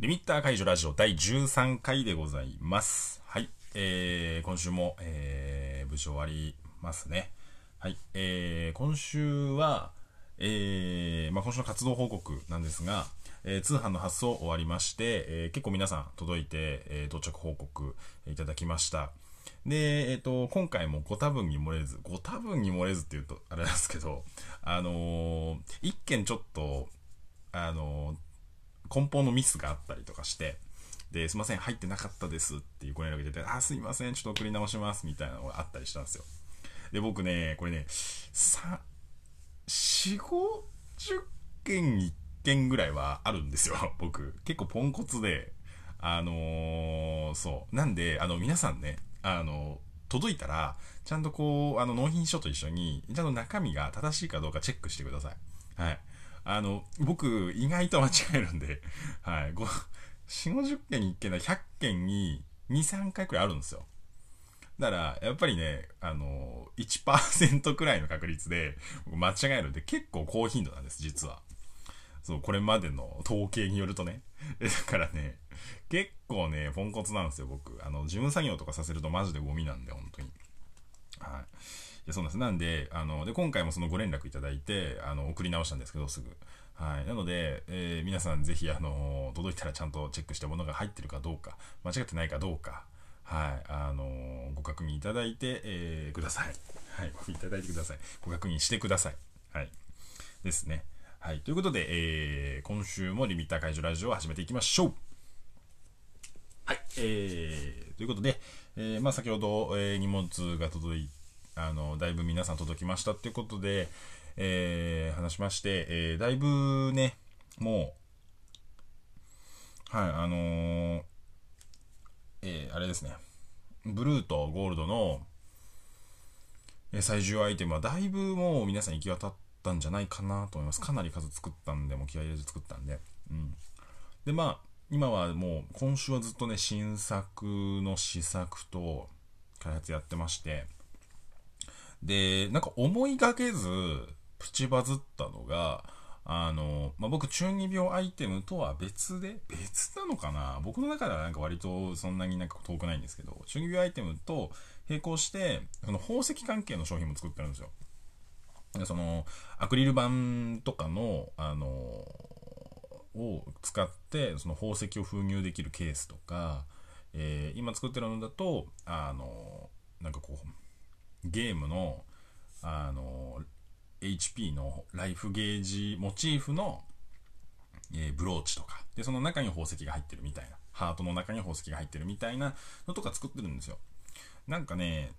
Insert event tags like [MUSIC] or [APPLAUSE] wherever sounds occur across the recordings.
リミッター解除ラジオ第13回でございます。はい。えー、今週も、えー、部長終わりますね。はい。えー、今週は、えー、まあ、今週の活動報告なんですが、えー、通販の発送終わりまして、えー、結構皆さん届いて、えー、到着報告いただきました。で、えっ、と、今回もご多分に漏れず、ご多分に漏れずって言うと、あれなんですけど、あのー一件ちょっと、あのー梱包のミスがあったりとかして、で、すいません、入ってなかったですっていうご連絡が出て、あ、すいません、ちょっと送り直します、みたいなのがあったりしたんですよ。で、僕ね、これね、さ、4、50件1件ぐらいはあるんですよ、[LAUGHS] 僕。結構ポンコツで、あのーそう。なんで、あの、皆さんね、あの、届いたら、ちゃんとこう、あの、納品書と一緒に、ちゃんと中身が正しいかどうかチェックしてください。はい。あの、僕、意外と間違えるんで、[LAUGHS] はい。ご4、50件に1件なら100件に2、3回くらいあるんですよ。だから、やっぱりね、あの、1%くらいの確率で間違えるんで、結構高頻度なんです、実は。そう、これまでの統計によるとね。[LAUGHS] だからね、結構ね、ポンコツなんですよ、僕。あの、事務作業とかさせるとマジでゴミなんで、本当に。はい。いや、そうなんです。なんで、あの、で、今回もそのご連絡いただいて、あの、送り直したんですけど、すぐ。はい。なので、えー皆さんぜひ、あの、届いたらちゃんとチェックして物が入ってるかどうか、間違ってないかどうか、はい。あの、ご確認いただいて、えーください。はい。ご確認いただいてください。ご確認してください。はい。ですね。はい。ということで、えー今週もリミッター解除ラジオを始めていきましょう。はい。えー、ということで、えーまあ先ほど、えー荷物が届いてあの、だいぶ皆さん届きましたっていうことで、えー話しまして、えーだいぶね、もう、はい、あのーえーあれですね、ブルーとゴールドの、え最重アイテムはだいぶもう皆さん行き渡ったんじゃないかなと思います。かなり数作ったんで、もう気合い入れて作ったんで。うん。で、まあ、今はもう、今週はずっとね、新作の試作と開発やってまして、で、なんか思いがけず、プチバズったのが、あの、まあ、僕、中二病アイテムとは別で、別なのかな？僕の中ではなんか割とそんなになんか遠くないんですけど、中二病アイテムと並行して、その宝石関係の商品も作ってるんですよ。その、アクリル板とかの、あの、を使って、その宝石を封入できるケースとか、えー今作ってるのだと、あの、なんかこう、ゲームの、あの、HP のライフゲージモチーフの、えーブローチとか、で、その中に宝石が入ってるみたいな、ハートの中に宝石が入ってるみたいなのとか作ってるんですよ。なんかね、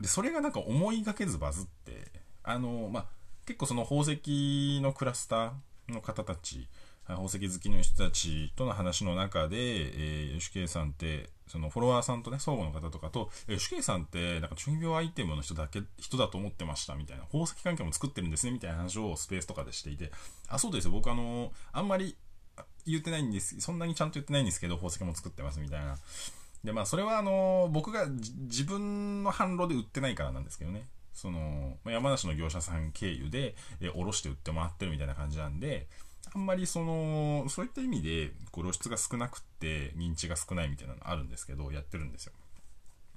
で、それがなんか思いがけずバズって、あの、まあ、結構その宝石のクラスターの方たち、宝石好きの人たちとの話の中で、えー、吉さんって、そのフォロワーさんとね、相互の方とかと、え吉慶さんって、なんか中二病アイテムの人だけ、人だと思ってました、みたいな。宝石関係も作ってるんですね、みたいな話をスペースとかでしていて、あ、そうですよ、僕あの、あんまり言ってないんです、そんなにちゃんと言ってないんですけど、宝石も作ってます、みたいな。で、まあ、それはあの、僕が自分の販路で売ってないからなんですけどね。その、山梨の業者さん経由で、え、おろして売ってもらってるみたいな感じなんで、あんまりその、そういった意味で、こう露出が少なくって、認知が少ないみたいなのあるんですけど、やってるんですよ。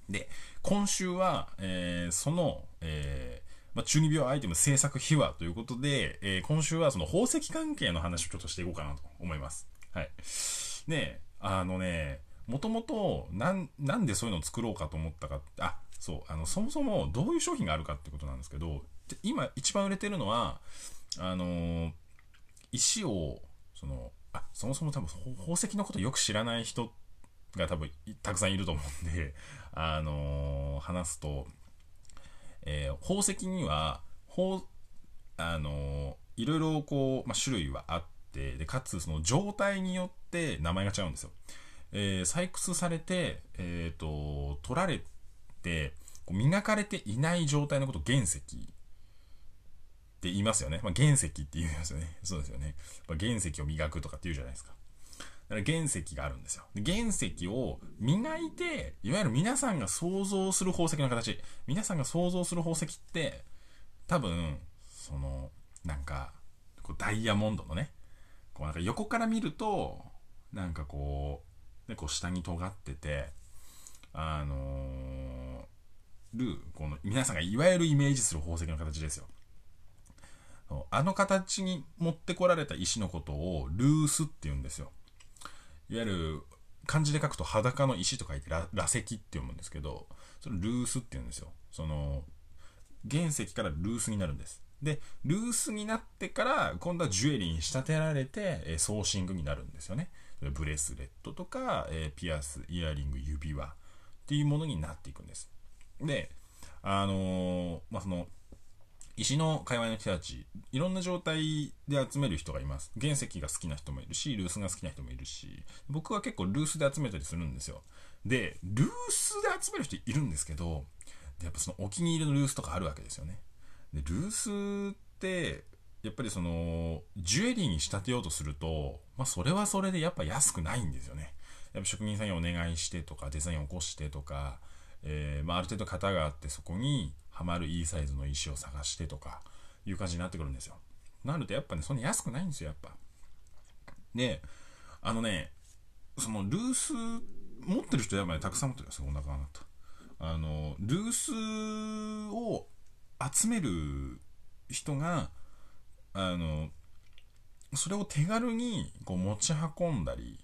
で、今週は、えーその、えーまあ、中二病アイテム制作秘話ということで、えー今週はその宝石関係の話をちょっとしていこうかなと思います。はい。で、あのね、もともと、なん、でそういうのを作ろうかと思ったか、あ、そう、あの、そもそもどういう商品があるかってことなんですけど、今一番売れてるのは、あのー石を、その、あ、そもそも多分宝石のことよく知らない人が多分たくさんいると思うんで、[LAUGHS] あのー話すと、えー宝石には、宝、あのーいろいろこう、まあ、種類はあって、で、かつその状態によって名前が違うんですよ。えー採掘されて、えっ、と、取られて、磨かれていない状態のこと原石って言いますよね。まあ、原石って言いますよね。そうですよね。まあ、原石を磨くとかって言うじゃないですか。だから原石があるんですよ。で原石を磨いて、いわゆる皆さんが想像する宝石の形。皆さんが想像する宝石って、多分、その、なんか、こうダイヤモンドのね、こうなんか横から見ると、なんかこう、で、こう下に尖ってて、あのー、る、この、皆さんがいわゆるイメージする宝石の形ですよ。あの形に持ってこられた石のことをルースって言うんですよ。いわゆる漢字で書くと裸の石と書いて裸石って読むんですけど、それルースって言うんですよ。その、原石からルースになるんです。で、ルースになってから、今度はジュエリーに仕立てられて、え、ソーシングになるんですよね。ブレスレットとか、え、ピアス、イヤリング、指輪っていうものになっていくんです。で、あのー、まあ、その、石の界隈の人たち、いろんな状態で集める人がいます。原石が好きな人もいるし、ルースが好きな人もいるし、僕は結構ルースで集めたりするんですよ。で、ルースで集める人いるんですけど、やっぱそのお気に入りのルースとかあるわけですよね。で、ルースって、やっぱりその、ジュエリーに仕立てようとすると、まあそれはそれでやっぱ安くないんですよね。やっぱ職人さんにお願いしてとか、デザインを起こしてとか、えー、まあある程度型があってそこにはまるいいサイズの石を探してとか、いう感じになってくるんですよ。なるとやっぱね、そんな安くないんですよ、やっぱ。で、あのね、そのルース、持ってる人やっぱりたくさん持ってるんですよ、お腹がなった。あの、ルースを集める人が、あの、それを手軽にこう持ち運んだり、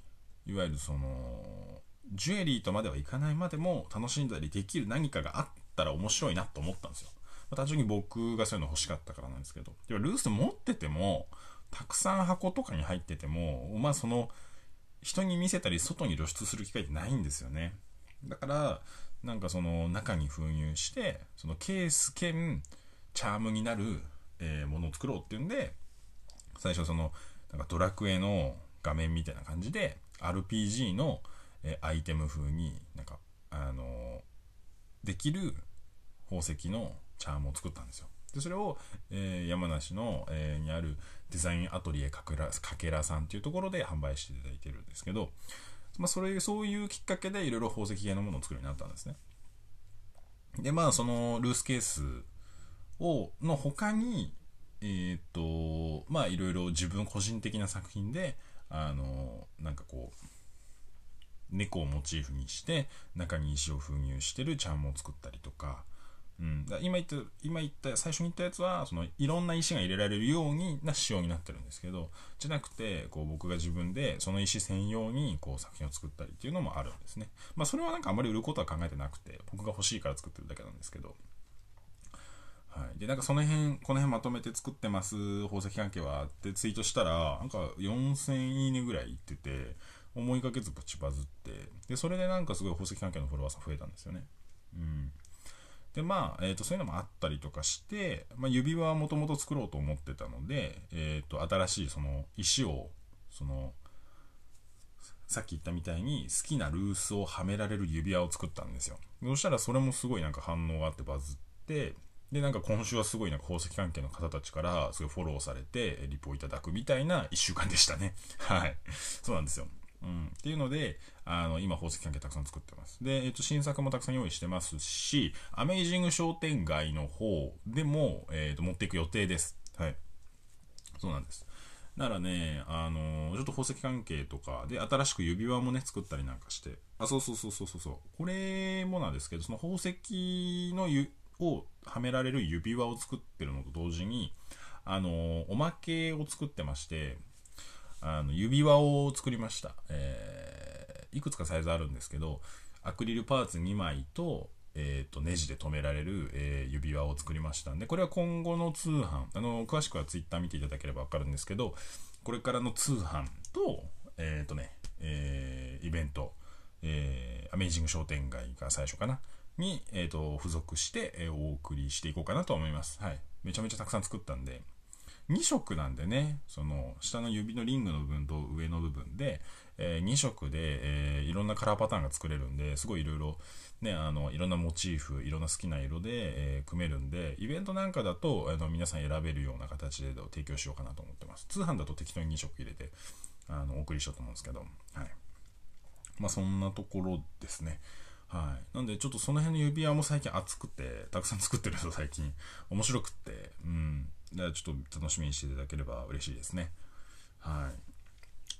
いわゆるその、ジュエリーとまではいかないまでも楽しんだりできる何かがあったら面白いなと思ったんですよ。まあ、単純に僕がそういうの欲しかったからなんですけど。ではルース持ってても、たくさん箱とかに入ってても、まあその、人に見せたり外に露出する機会ってないんですよね。だから、なんかその中に封入して、そのケース兼チャームになる、え、ものを作ろうっていうんで、最初その、なんかドラクエの画面みたいな感じで、RPG の、え、アイテム風になんか、あの、できる宝石のチャームを作ったんですよ。で、それを、えー、山梨の、えー、にあるデザインアトリエかけらかけらさんっていうところで販売していただいてるんですけど、まあ、それ、そういうきっかけでいろいろ宝石系のものを作るようになったんですね。で、まあ、そのルースケースを、の他に、えっ、と、まあ、いろいろ自分個人的な作品で、あの、なんかこう、猫をモチーフにして中に石を封入してるチャームを作ったりとか、うん、だ今言った今言った最初に言ったやつはそのいろんな石が入れられるような仕様になってるんですけどじゃなくてこう僕が自分でその石専用にこう作品を作ったりっていうのもあるんですね。まあそれはなんかあまり売ることは考えてなくて僕が欲しいから作ってるだけなんですけど。はい、でなんかその辺この辺まとめて作ってます宝石関係はってツイートしたらなんか4000いいねぐらいいってて思いがけずプチバズってでそれでなんかすごい宝石関係のフォロワーさん増えたんですよね。うん。でまあ、えーと、そういうのもあったりとかして、まあ、指輪はもともと作ろうと思ってたので、えーと、新しいその石をそのさっき言ったみたいに好きなルースをはめられる指輪を作ったんですよ。そしたらそれもすごいなんか反応があってバズってでなんか今週はすごいなんか宝石関係の方たちからすごいフォローされてリポをいただくみたいな1週間でしたね。はい。そうなんですよ。うん、っていうので、あの、今宝石関係たくさん作ってます。で、えっ、と、新作もたくさん用意してますし、アメイジング商店街の方でも、えっ、と、持っていく予定です。はい。そうなんです。ならね、あのちょっと宝石関係とかで、新しく指輪もね、作ったりなんかして。あ、そうそうそうそうそうそう。これもなんですけど、その宝石のゆをはめられる指輪を作ってるのと同時に、あのおまけを作ってまして、あの指輪を作りました、えー、いくつかサイズあるんですけどアクリルパーツ2枚と,、えー、とネジで留められる、えー、指輪を作りましたんでこれは今後の通販あの詳しくは Twitter 見ていただければ分かるんですけどこれからの通販とえっ、ー、とね、えー、イベント、えー、アメイジング商店街が最初かな？に、えーと、付属して、えー、お送りしていこうかなと思います。はい。めちゃめちゃたくさん作ったんで、2色なんでね、その下の指のリングの部分と上の部分で、えー、2色で、えー、いろんなカラーパターンが作れるんで、すごいいろいろ、ね、あの、いろんなモチーフ、いろんな好きな色で、えー、組めるんで、イベントなんかだと、あの、皆さん選べるような形で提供しようかなと思ってます。通販だと適当に2色入れて、あの、お送りしようと思うんですけど、はい。まあ、そんなところですね。はい。なんで、ちょっとその辺の指輪も最近熱くて、たくさん作ってるんですよ、最近。面白くって。うん。ちょっと楽しみにしていただければ嬉しいですね。は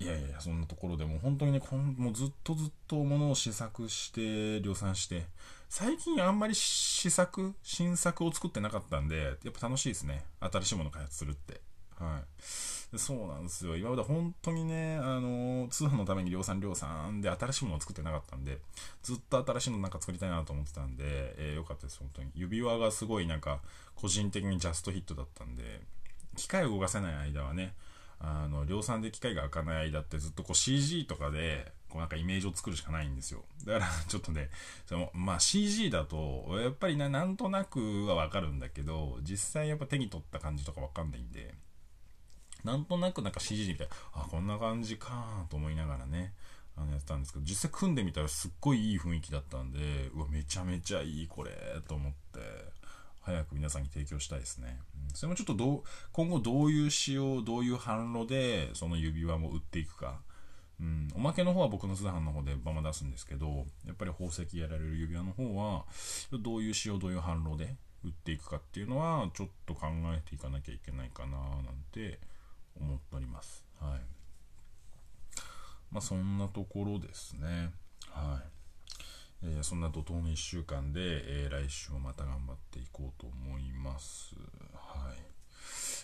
い。いやいやいや、そんなところでも本当にね、こんもうずっとずっとものを試作して、量産して、最近あんまり試作、新作を作ってなかったんで、やっぱ楽しいですね。新しいもの開発するって。はい。そうなんですよ。今まで本当にね、あの、通販のために量産量産で新しいものを作ってなかったんで、ずっと新しいのなんか作りたいなと思ってたんで、えー、よかったです、本当に。指輪がすごいなんか、個人的にジャストヒットだったんで、機械を動かせない間はね、あの、量産で機械が開かない間ってずっとこう CG とかで、こうなんかイメージを作るしかないんですよ。だから [LAUGHS] ちょっとね、そのまあ CG だと、やっぱりな、なんとなくはわかるんだけど、実際やっぱ手に取った感じとかわかんないんで、なんとなくなんか CG みたいなあ、こんな感じかと思いながらね、あのやってたんですけど、実際組んでみたらすっごいいい雰囲気だったんで、うわ、めちゃめちゃいいこれ、と思って、早く皆さんに提供したいですね。うん、それもちょっとどう、今後どういう仕様、どういう販路で、その指輪も売っていくか。うん、おまけの方は僕の通販の方でバンバン出すんですけど、やっぱり宝石やられる指輪の方は、どういう仕様、どういう販路で売っていくかっていうのは、ちょっと考えていかなきゃいけないかな、なんて思っております。はい。まあ、そんなところですね。はい。えー、そんな怒涛の1週間で、えー、来週もまた頑張っていこうと思います。はい。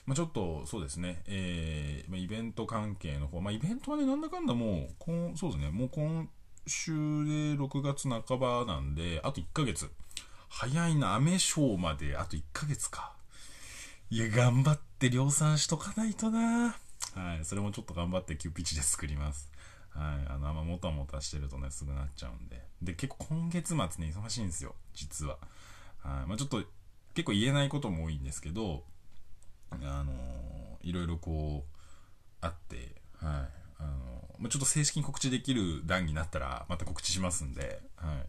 まあ、ちょっと、そうですね、えー、ま、イベント関係の方、まあ、イベントはね、なんだかんだもう、こんそうですね、もう今週で6月半ばなんで、あと1ヶ月。早いな、アメショーまであと1ヶ月か。いや、頑張って量産しとかないとな。はい、それもちょっと頑張って急ピッチで作ります。はい、あの、あんまもたもたしてるとね、すぐなっちゃうんで。で、結構今月末ね、忙しいんですよ、実は。はい、まあちょっと、結構言えないことも多いんですけど、あのー、いろいろこう、あって、はい、あのー、まあ、ちょっと正式に告知できる段になったら、また告知しますんで、はい、はい、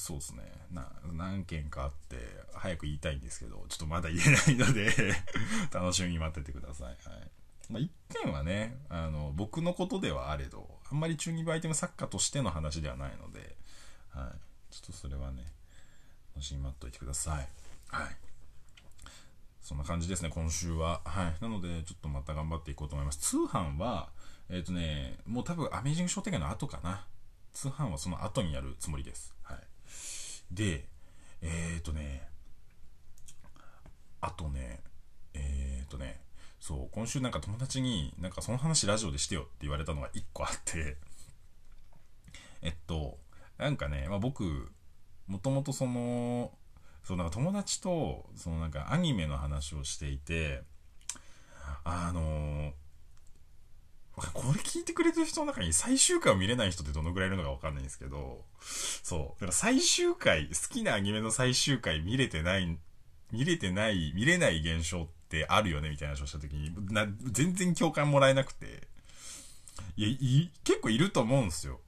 そうですね。な、何件かあって、早く言いたいんですけど、ちょっとまだ言えないので [LAUGHS] 楽しみに待っててください。はい。まあ、一点はね、あの、僕のことではあれど、あんまり中二部アイテム作家としての話ではないので、はい。ちょっとそれはね、楽しみに待っといてください。はい。そんな感じですね、今週は。はい。なので、ちょっとまた頑張っていこうと思います。通販は、えっ、ー、とね、もう多分アメージング商店街の後かな。通販はその後にやるつもりです。はい。で、えっ、ー、とね、あとね、えっ、ー、とね、そう、今週なんか友達に、なんかその話ラジオでしてよって言われたのが1個あって [LAUGHS] えっと、なんかね、まあ、僕、もともとその、そう、なんか友達と、そのなんかアニメの話をしていて、あのー、聞いてくれてる人の中に最終回を見れない人ってどのぐらいいるのかわかんないんですけど、そう。だから最終回、好きなアニメの最終回見れてない、見れてない、見れない現象ってあるよねみたいな話をした時に、な、全然共感もらえなくて、いや、い、結構いると思うんですよ。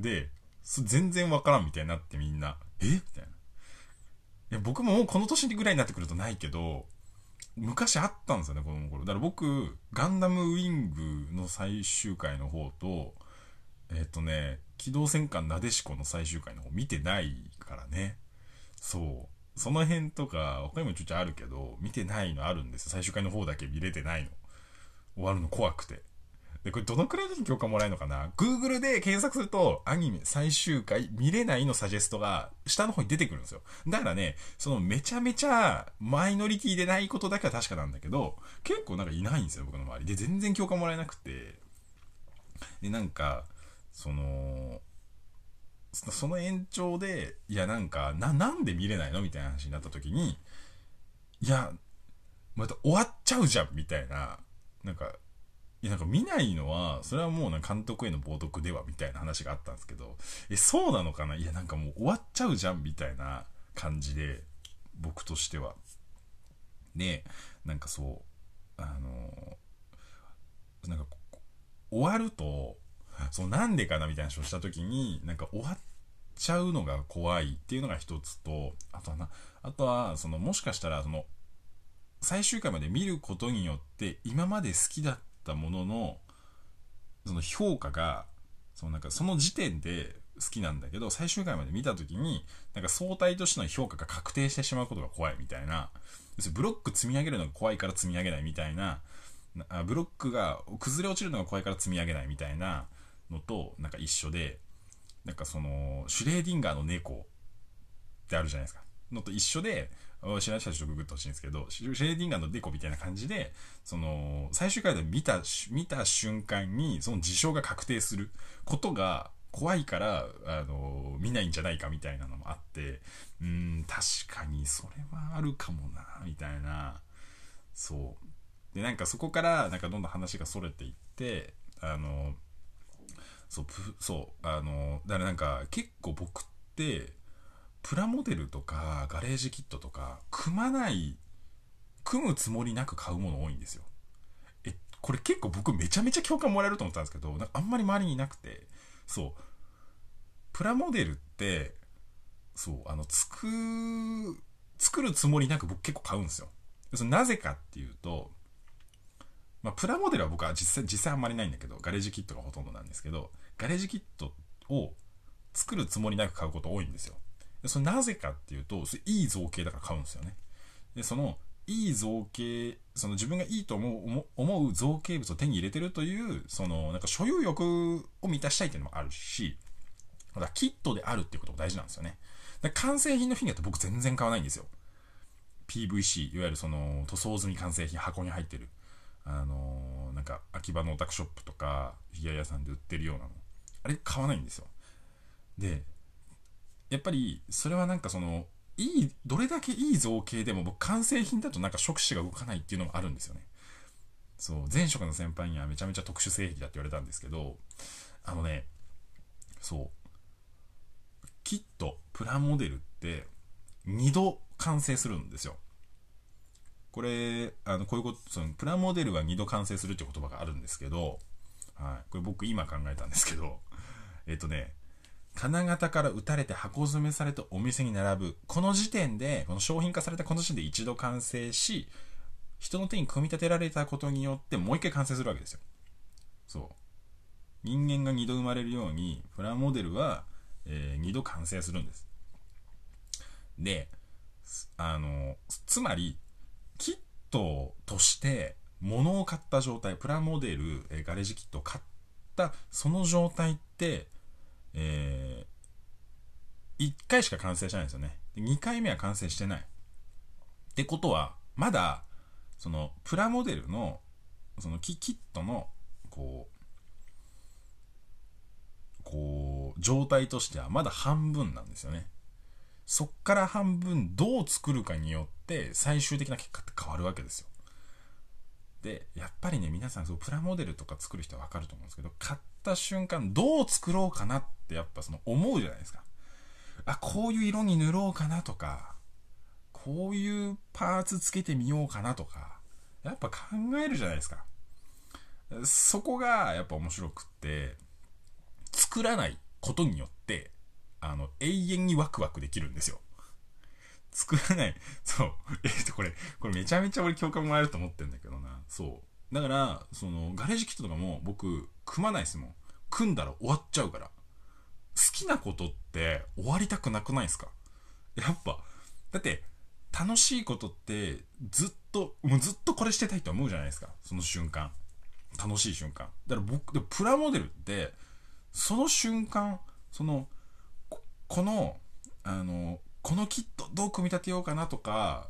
で、全然わからんみたいになってみんな、え？みたいな。いや、僕ももうこの年ぐらいになってくるとないけど、昔あったんですよね、子供の頃。だから僕、ガンダムウィングの最終回の方と、えっ、ー、とね、機動戦艦なでしこの最終回の方見てないからね。そう。その辺とか、他にもちょいちょいあるけど、見てないのあるんですよ。最終回の方だけ見れてないの。終わるの怖くて。で、これどのくらいの共感もらえるのかな ?Google で検索すると、アニメ最終回見れないのサジェストが下の方に出てくるんですよ。だからね、そのめちゃめちゃマイノリティでないことだけは確かなんだけど、結構なんかいないんですよ、僕の周り。で、全然共感もらえなくて。で、なんか、その、その延長で、いやなんか、な、なんで見れないの？みたいな話になった時に、いや、また終わっちゃうじゃんみたいな、なんか、いやなんか見ないのは、それはもうな監督への冒涜ではみたいな話があったんですけど、え、そうなのかな？いやなんかもう終わっちゃうじゃんみたいな感じで、僕としては。で、なんかそう、あのなんか、終わると、そうなんでかなみたいな話をした時に、なんか終わっちゃうのが怖いっていうのが一つと、あとはな、あとは、その、もしかしたら、その、最終回まで見ることによって、今まで好きだったたものの、その評価が、そのなんかその時点で好きなんだけど、最終回まで見た時に、なんか総体としての評価が確定してしまうことが怖いみたいな、ブロック積み上げるのが怖いから積み上げないみたいな。あブロックが崩れ落ちるのが怖いから積み上げないみたいなのとなんか一緒でなんかそのシュレーディンガーの猫ってあるじゃないですか。のと一緒で知らない人はちょっとググってほしいんですけどシュレーディンガーの猫みたいな感じでその最終回で見た見た瞬間にその事象が確定することが怖いからあの見ないんじゃないかみたいなのもあってうん確かにそれはあるかもなみたいな。そう。でなんかそこからなんかどんどん話がそれていってあのそうそうあのだからなんか結構僕ってプラモデルとかガレージキットとか組まない組むつもりなく買うもの多いんですよ。えこれ結構僕めちゃめちゃ共感もらえると思ったんですけどなんかあんまり周りにいなくてそう。プラモデルってそうあの作作るつもりなく僕結構買うんですよ。そなぜかっていうとまあ、プラモデルは僕は実際、実際あんまりないんだけど、ガレージキットがほとんどなんですけど、ガレージキットを作るつもりなく買うこと多いんですよ。でそれなぜかっていうと、それいい造形だから買うんですよね。で、その、いい造形、その自分がいいと思う、思う造形物を手に入れてるという、その、なんか所有欲を満たしたいっていうのもあるし、だからキットであるっていうことも大事なんですよね。完成品のフィギュアって僕全然買わないんですよ。PVC、いわゆるその塗装済み完成品箱に入ってる。あのー、なんか秋葉のオタクショップとかフィギュア屋さんで売ってるようなの。あれ買わないんですよ。で、やっぱりそれはなんかその、いい、どれだけいい造形でも僕完成品だとなんか触手が動かないっていうのもあるんですよね。そう、前職の先輩にはめちゃめちゃ特殊製品だって言われたんですけど、あのね、そう、キット、プラモデルって2度完成するんですよ。これ、あの、こういうこと、その、プラモデルは2度完成するって言葉があるんですけど、はい。これ僕今考えたんですけど、えっとね、金型から打たれて箱詰めされてお店に並ぶ。この時点で、この商品化されたこの時点で一度完成し、人の手に組み立てられたことによってもう一回完成するわけですよ。そう。人間が二度生まれるように、プラモデルはえー、2度完成するんです。で、あの、つまり、キットとして物を買った状態、プラモデル、え、ガレージキットを買ったその状態って、えー、1回しか完成してないんですよね。2回目は完成してない。ってことは、まだ、その、プラモデルの、そのキキットの、こう、こう、状態としてはまだ半分なんですよね。そっから半分どう作るかによって最終的な結果って変わるわけですよ。で、やっぱりね、皆さんそうプラモデルとか作る人はわかると思うんですけど、買った瞬間どう作ろうかなってやっぱその思うじゃないですか。あ、こういう色に塗ろうかなとか、こういうパーツつけてみようかなとか、やっぱ考えるじゃないですか。そこがやっぱ面白くって、作らないことによって、あの、永遠にワクワクできるんですよ。作らない。[LAUGHS] そう。[LAUGHS] えっと、これ、これめちゃめちゃ俺共感もらえると思ってんだけどな。そう。だから、その、ガレージキットとかも僕、組まないですもん。組んだら終わっちゃうから。好きなことって終わりたくなくないですか？やっぱ、だって、楽しいことってずっと、もうずっとこれしてたいと思うじゃないですか。その瞬間。楽しい瞬間。だから僕、でプラモデルって、その瞬間、その、この、あの、このキットどう組み立てようかなとか、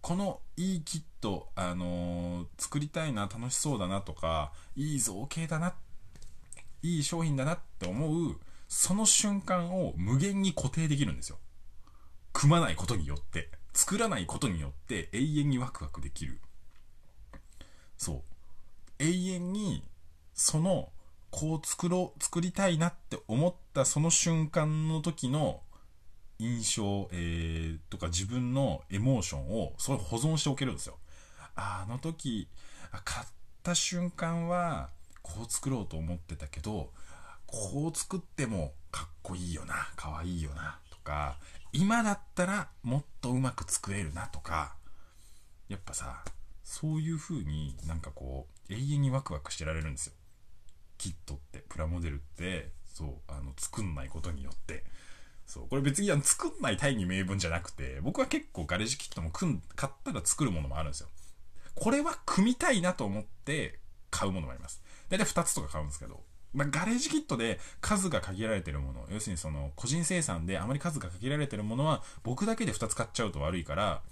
このいいキット、あのー、作りたいな、楽しそうだなとか、いい造形だな、いい商品だなって思う、その瞬間を無限に固定できるんですよ。組まないことによって、作らないことによって永遠にワクワクできる。そう。永遠に、そのこう作ろう、作りたいなって思ったその瞬間の時の印象、えー、とか自分のエモーションをそれ保存しておけるんですよ。あの時、買った瞬間はこう作ろうと思ってたけど、こう作ってもかっこいいよな、かわいいよな、とか、今だったらもっとうまく作れるなとか、やっぱさ、そういう風になんかこう、永遠にワクワクしてられるんですよ。キットってプラモデルってそうあの作んないことによってそう。これ別にあの作んない大義名分じゃなくて僕は結構ガレージキットも組ん買ったら作るものもあるんですよ。これは組みたいなと思って買うものがあります。大体2つとか買うんですけど、まあ、ガレージキットで数が限られてるもの、要するにその個人生産であまり数が限られてるものは僕だけで2つ買っちゃうと悪いから、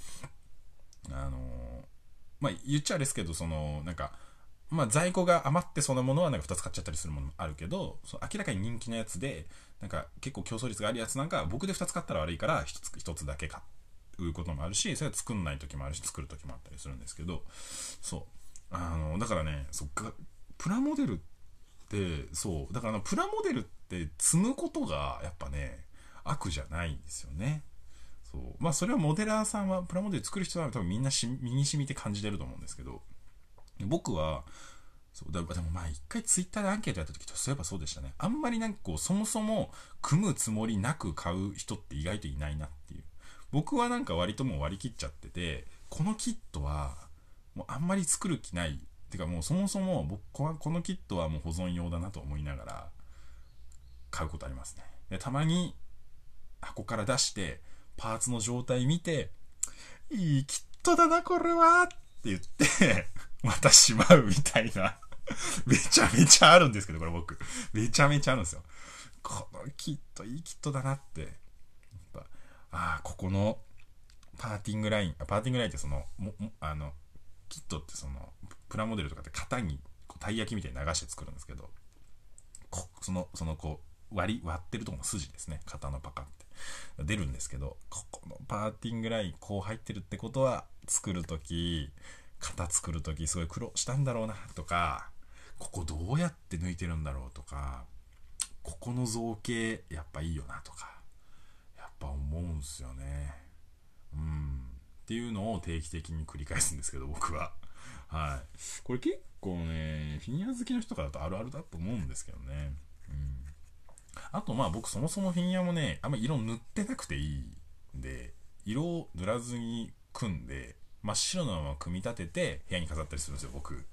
あのー、まあ、言っちゃあれですけど、その、なんか、まあ、在庫が余ってそのものはなんか2つ買っちゃったりするものもあるけど、その明らかに人気のやつで、なんか結構競争率があるやつなんか僕で2つ買ったら悪いから1つ ,1 つだけ買うこともあるし、それは作んない時もあるし、作る時もあったりするんですけど、そう。あの、だからね、そっか、プラモデルって、そう、だからのプラモデルって積むことがやっぱね、悪じゃないんですよね。そう。まあそれはモデラーさんは、プラモデル作る人は多分みんなし身に染みて感じてると思うんですけど、僕は、そうだでもまあ一回ツイッターでアンケートやった時とそういえばそうでしたね。あんまりなんかこうそもそも組むつもりなく買う人って意外といないなっていう。僕はなんか割ともう割り切っちゃってて、このキットはもうあんまり作る気ない。てかもうそもそも僕はこのキットはもう保存用だなと思いながら買うことありますね。で、たまに箱から出してパーツの状態見て、いいキットだなこれはっって言って [LAUGHS] またしまうみたいな [LAUGHS] めちゃめちゃあるんですけど、これ僕。めちゃめちゃあるんですよ。このキット、いいキットだなって。やっぱ、ああ、ここのパーティングライン、パーティングラインってその、もあの、キットってその、プラモデルとかって型にこうたい焼きみたいに流して作るんですけど、こその、そのこう、割り、割ってるとこの筋ですね。型のパカって。出るんですけど、ここのパーティングラインこう入ってるってことは、作るとき、型作る時すごい苦労したんだろうなとかここどうやって抜いてるんだろうとかここの造形やっぱいいよなとかやっぱ思うんすよね。うん。っていうのを定期的に繰り返すんですけど僕は。はい。これ結構ねフィギュア好きの人からだとあるあるだと思うんですけどね。うん。あとまあ僕そもそもフィギュアもねあんま色塗ってなくていいんで色を塗らずに組んで真っ白のまま組み立てて部屋に飾ったりするんですよ、僕。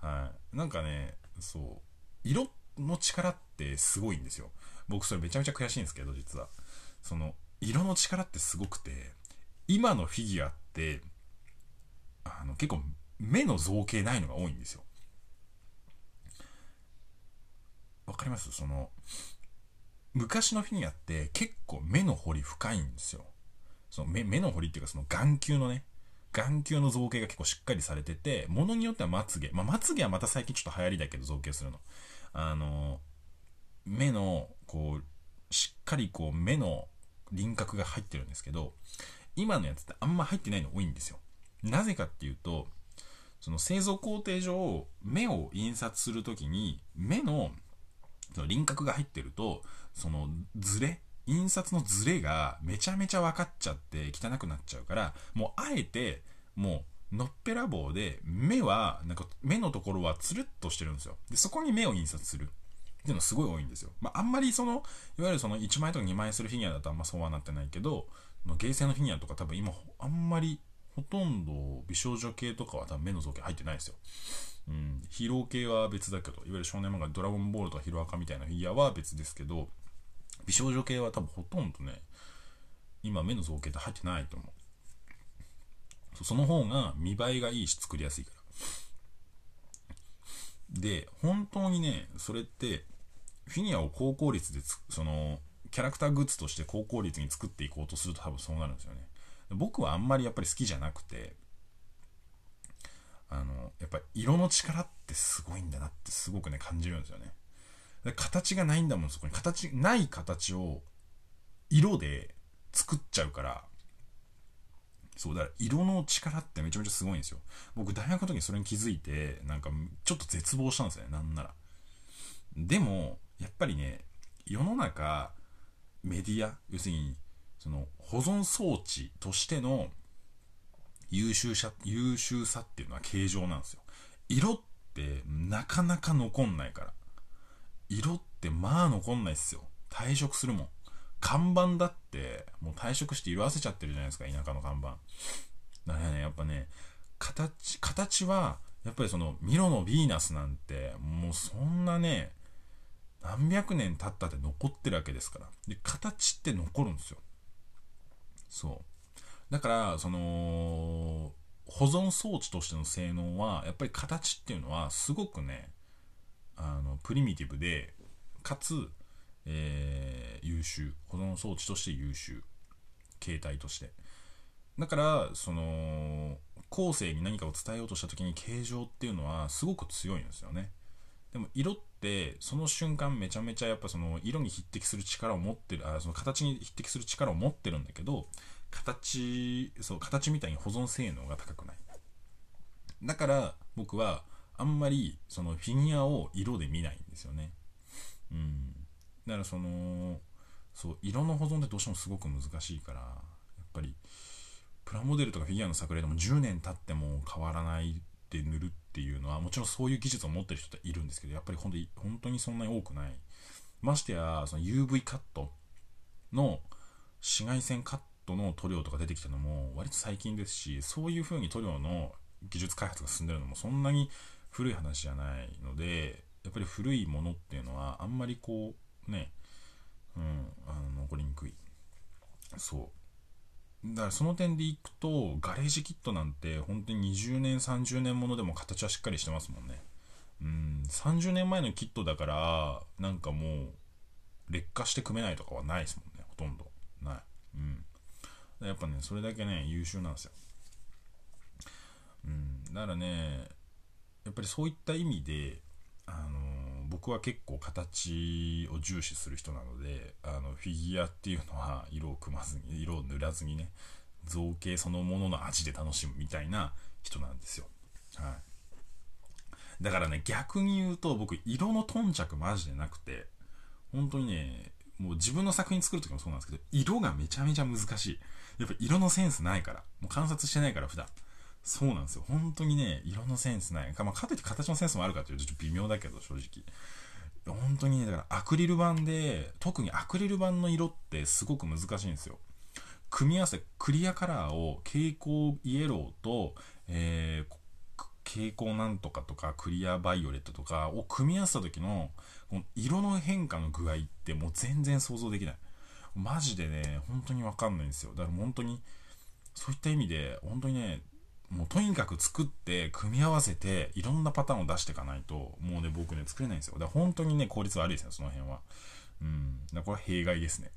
はい。なんかね、そう、色の力ってすごいんですよ。僕それめちゃめちゃ悔しいんですけど、実は。その、色の力ってすごくて、今のフィギュアって、あの、結構目の造形ないのが多いんですよ。わかります？その、昔のフィギュアって結構目の彫り深いんですよ。その目目の彫りっていうかその眼球のね、眼球の造形が結構しっかりされてて、ものによってはまつげ。まあ、まつげはまた最近ちょっと流行りだけど造形するの。あの、目の、こう、しっかりこう、目の輪郭が入ってるんですけど、今のやつってあんま入ってないの多いんですよ。なぜかっていうと、その製造工程上、目を印刷するときに、目のその輪郭が入ってると、そのズレ印刷のズレがめちゃめちゃ分かっちゃって汚くなっちゃうから、もうあえて、もう、のっぺらぼうで、目は、なんか、目のところはつるっとしてるんですよ。で、そこに目を印刷する。っていうのすごい多いんですよ。まあ、あんまりその、いわゆるその1万円とか2万円するフィギュアだとあんまそうはなってないけど、ゲーセンのフィギュアとか多分今、あんまり、ほとんど美少女系とかは多分目の造形入ってないですよ。うん、ヒーロー系は別だけど、いわゆる少年漫画ドラゴンボールとかヒロアカみたいなフィギュアは別ですけど、美少女系は多分ほとんどね、今目の造形って入ってないと思う。その方が見栄えがいいし作りやすいから。で、本当にね、それって、フィギュアを高効率でその、キャラクターグッズとして高効率に作っていこうとすると多分そうなるんですよね。僕はあんまりやっぱり好きじゃなくて、あの、やっぱ色の力ってすごいんだなってすごくね、感じるんですよね。形がないんだもん、そこに。形、ない形を色で作っちゃうから、そう、だから色の力ってめちゃめちゃすごいんですよ。僕大学の時にそれに気づいて、なんかちょっと絶望したんですよね、なんなら。でも、やっぱりね、世の中、メディア、要するに、その保存装置としての優秀さ、優秀さっていうのは形状なんですよ。色ってなかなか残んないから。色ってまあ残んないっすよ。退職するもん。看板だって、もう退職して色あせちゃってるじゃないですか、田舎の看板。だからね、やっぱね、形、形は、やっぱりその、ミロのヴィーナスなんて、もうそんなね、何百年経ったって残ってるわけですから。で、形って残るんですよ。そう。だから、その、保存装置としての性能はやっぱり形っていうのはすごくねあのプリミティブでかつ、えー、優秀保存装置として優秀携帯として。だからその後世に何かを伝えようとした時に形状っていうのはすごく強いんですよね。でも色ってその瞬間めちゃめちゃやっぱその色に匹敵する力を持ってるあその形に匹敵する力を持ってるんだけど形そう形みたいに保存性能が高くない。だから僕はあんまりそのフィギュアを色で見ないんですよね。うん。だからそのそう色の保存ってどうしてもすごく難しいからやっぱりプラモデルとかフィギュアの作例でも10年経っても変わらないで塗るっていうのはもちろんそういう技術を持ってる人っているんですけどやっぱり本当に本当にそんなに多くない。ましてやその UV カットの紫外線カットの塗料とか出てきたのも割と最近ですしそういう風に塗料の技術開発が進んでるのもそんなに古い話じゃないのでやっぱり古いものっていうのはあんまりこうねうんあの残りにくい。そう。だからその点でいくとガレージキットなんて本当に20年30年ものでも形はしっかりしてますもんね。うん。30年前のキットだからなんかもう劣化して組めないとかはないですもんね。ほとんど。ない。うん。やっぱねそれだけね優秀なんですよ。うん。だからねやっぱりそういった意味であの僕は結構形を重視する人なのであのフィギュアっていうのは色を組まずに色を塗らずにね造形そのものの味で楽しむみたいな人なんですよ。はい、だからね逆に言うと僕色の頓着マジでなくて本当にねもう自分の作品作る時もそうなんですけど色がめちゃめちゃ難しい。やっぱ色のセンスないからもう観察してないから普段。そうなんですよ。本当にね、色のセンスない。か,、まあ、かといって形のセンスもあるかというとちょっと微妙だけど、正直。本当にね、だからアクリル板で、特にアクリル板の色ってすごく難しいんですよ。組み合わせ、クリアカラーを蛍光イエローと、えー、蛍光なんとかとかクリアバイオレットとかを組み合わせた時のこの色の変化の具合ってもう全然想像できない。マジでね、本当にわかんないんですよ。だから本当に、そういった意味で、本当にね、もうとにかく作って組み合わせていろんなパターンを出していかないともうね僕ね作れないんですよ。だから本当にね効率悪いですよその辺は。うん。だからこれ弊害ですね。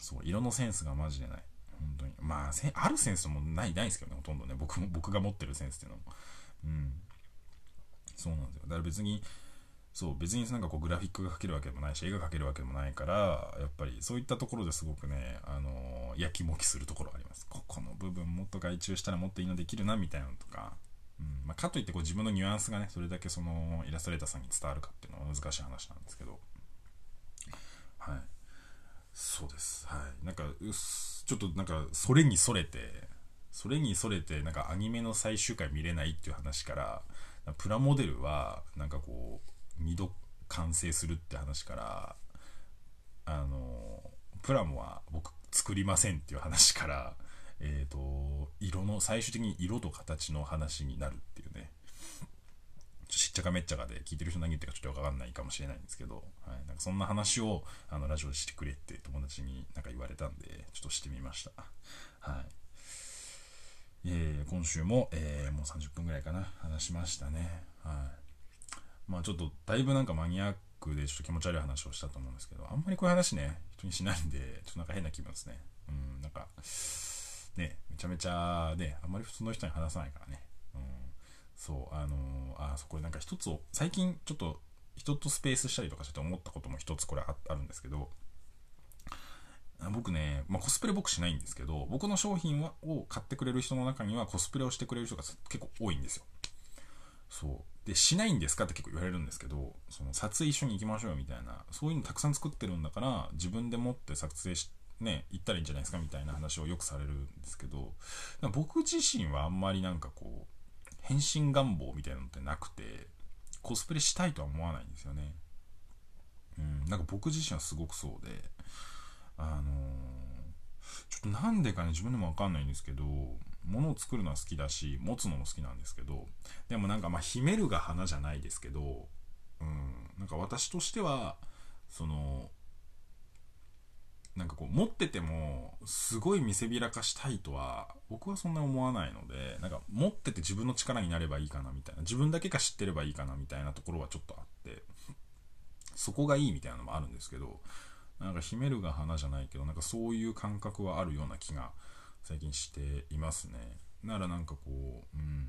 そう色のセンスがマジでない。本当に。まああるセンスもないないですけどねほとんどね。僕も僕が持ってるセンスっていうのも。うん。そうなんですよ。だから別にそう別になんかこうグラフィックが描けるわけでもないし絵が描けるわけでもないからやっぱりそういったところですごくねあのー、やきもきするところあります。ここの部分もっと外注したらもっといいのできるなみたいなのとか、うんまあ、かといってこう自分のニュアンスがねそれだけそのイラストレーターさんに伝わるかっていうのは難しい話なんですけど。はい。そうです。はい。なんかちょっとなんかそれにそれてそれにそれてなんかアニメの最終回見れないっていう話からプラモデルはなんかこう2度完成するって話からあのプラモは僕作りませんっていう話からえーと、色の最終的に色と形の話になるっていうねしっちゃかめっちゃかで聞いてる人何言ってるかちょっと分かんないかもしれないんですけど、はい、なんかそんな話をあのラジオでしてくれって友達になんか言われたんでちょっとしてみました。はいえー、今週も、えー、もう30分ぐらいかな話しましたね。はいまあちょっとだいぶなんかマニアックでちょっと気持ち悪い話をしたと思うんですけど、あんまりこういう話ね、人にしないんで、ちょっとなんか変な気分ですね。うん、なんか、ね、めちゃめちゃね、あんまり普通の人に話さないからね。うん、そう、あのー、あ、そこでなんか一つを、最近ちょっと人とスペースしたりとかして思ったことも一つこれあるんですけど、僕ね、まあ、コスプレ僕しないんですけど、僕の商品を買ってくれる人の中にはコスプレをしてくれる人が結構多いんですよ。そう。で、しないんですか？って結構言われるんですけど、その撮影一緒に行きましょうよみたいな、そういうのたくさん作ってるんだから、自分で持って撮影し、ね、行ったらいいんじゃないですか？みたいな話をよくされるんですけど、僕自身はあんまりなんかこう、変身願望みたいなのってなくて、コスプレしたいとは思わないんですよね。うん、なんか僕自身はすごくそうで、あのー、ちょっとなんでかね、自分でもわかんないんですけど、物を作るのは好きだし持つのも好きなんですけどでもなんかまあ秘めるが花じゃないですけどうんなんか私としてはそのなんかこう持っててもすごい見せびらかしたいとは僕はそんな思わないのでなんか持ってて自分の力になればいいかなみたいな自分だけが知ってればいいかなみたいなところはちょっとあってそこがいいみたいなのもあるんですけどなんか秘めるが花じゃないけどなんかそういう感覚はあるような気が最近していますね。ならなんかこううん。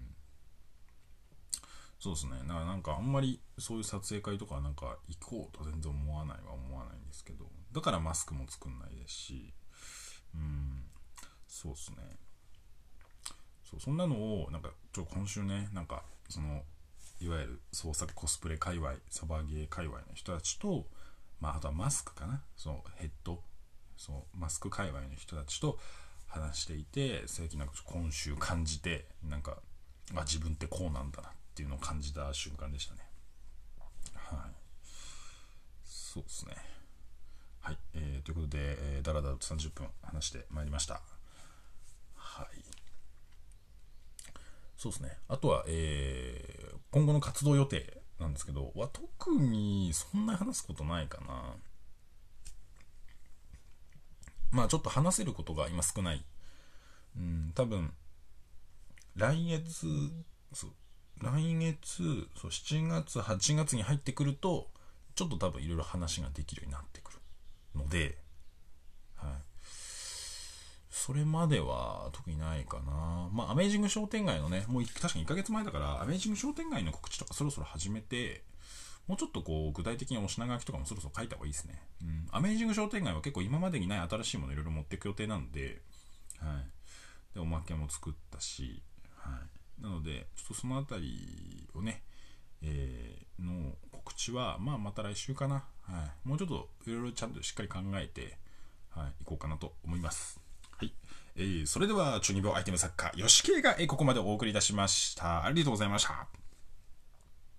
そうですね。だからなんかあんまりそういう撮影会とかなんか行こうと全然思わないは思わないんですけど。だからマスクも作んないですし。うん。そうですね。そうそんなのをなんかちょ今週ねなんかそのいわゆる創作コスプレ界隈サバゲー界隈の人たちとまああとはマスクかな。そのヘッド。そうマスク界隈の人たちと話していて最近なんか今週感じてなんかあ自分ってこうなんだなっていうのを感じた瞬間でしたね。はい。そうですね。はい、えー、ということで、えー、だらだらと30分話してまいりました。はい。そうですね。あとは、えー、今後の活動予定なんですけどは特にそんな話すことないかな。まあちょっと話せることが今少ない。うん、多分、来月、そう、来月、そう、7月、8月に入ってくると、ちょっと多分いろいろ話ができるようになってくるので、はい。それまでは特にないかな。まあ、アメージング商店街のね、もう確かに1ヶ月前だから、アメージング商店街の告知とかそろそろ始めて、もうちょっとこう、具体的にお品書きとかもそろそろ書いた方がいいですね。うん。アメージング商店街は結構今までにない新しいものいろいろ持っていく予定なんで、はい。で、おまけも作ったし、はい。なので、ちょっとそのあたりをね、えー、の告知は、まあまた来週かな。はい。もうちょっといろいろちゃんとしっかり考えて、はい、行こうかなと思います。はい。えー、それでは、中二病アイテム作家、吉慶が、えー、ここまでお送りいたしました。ありがとうございました。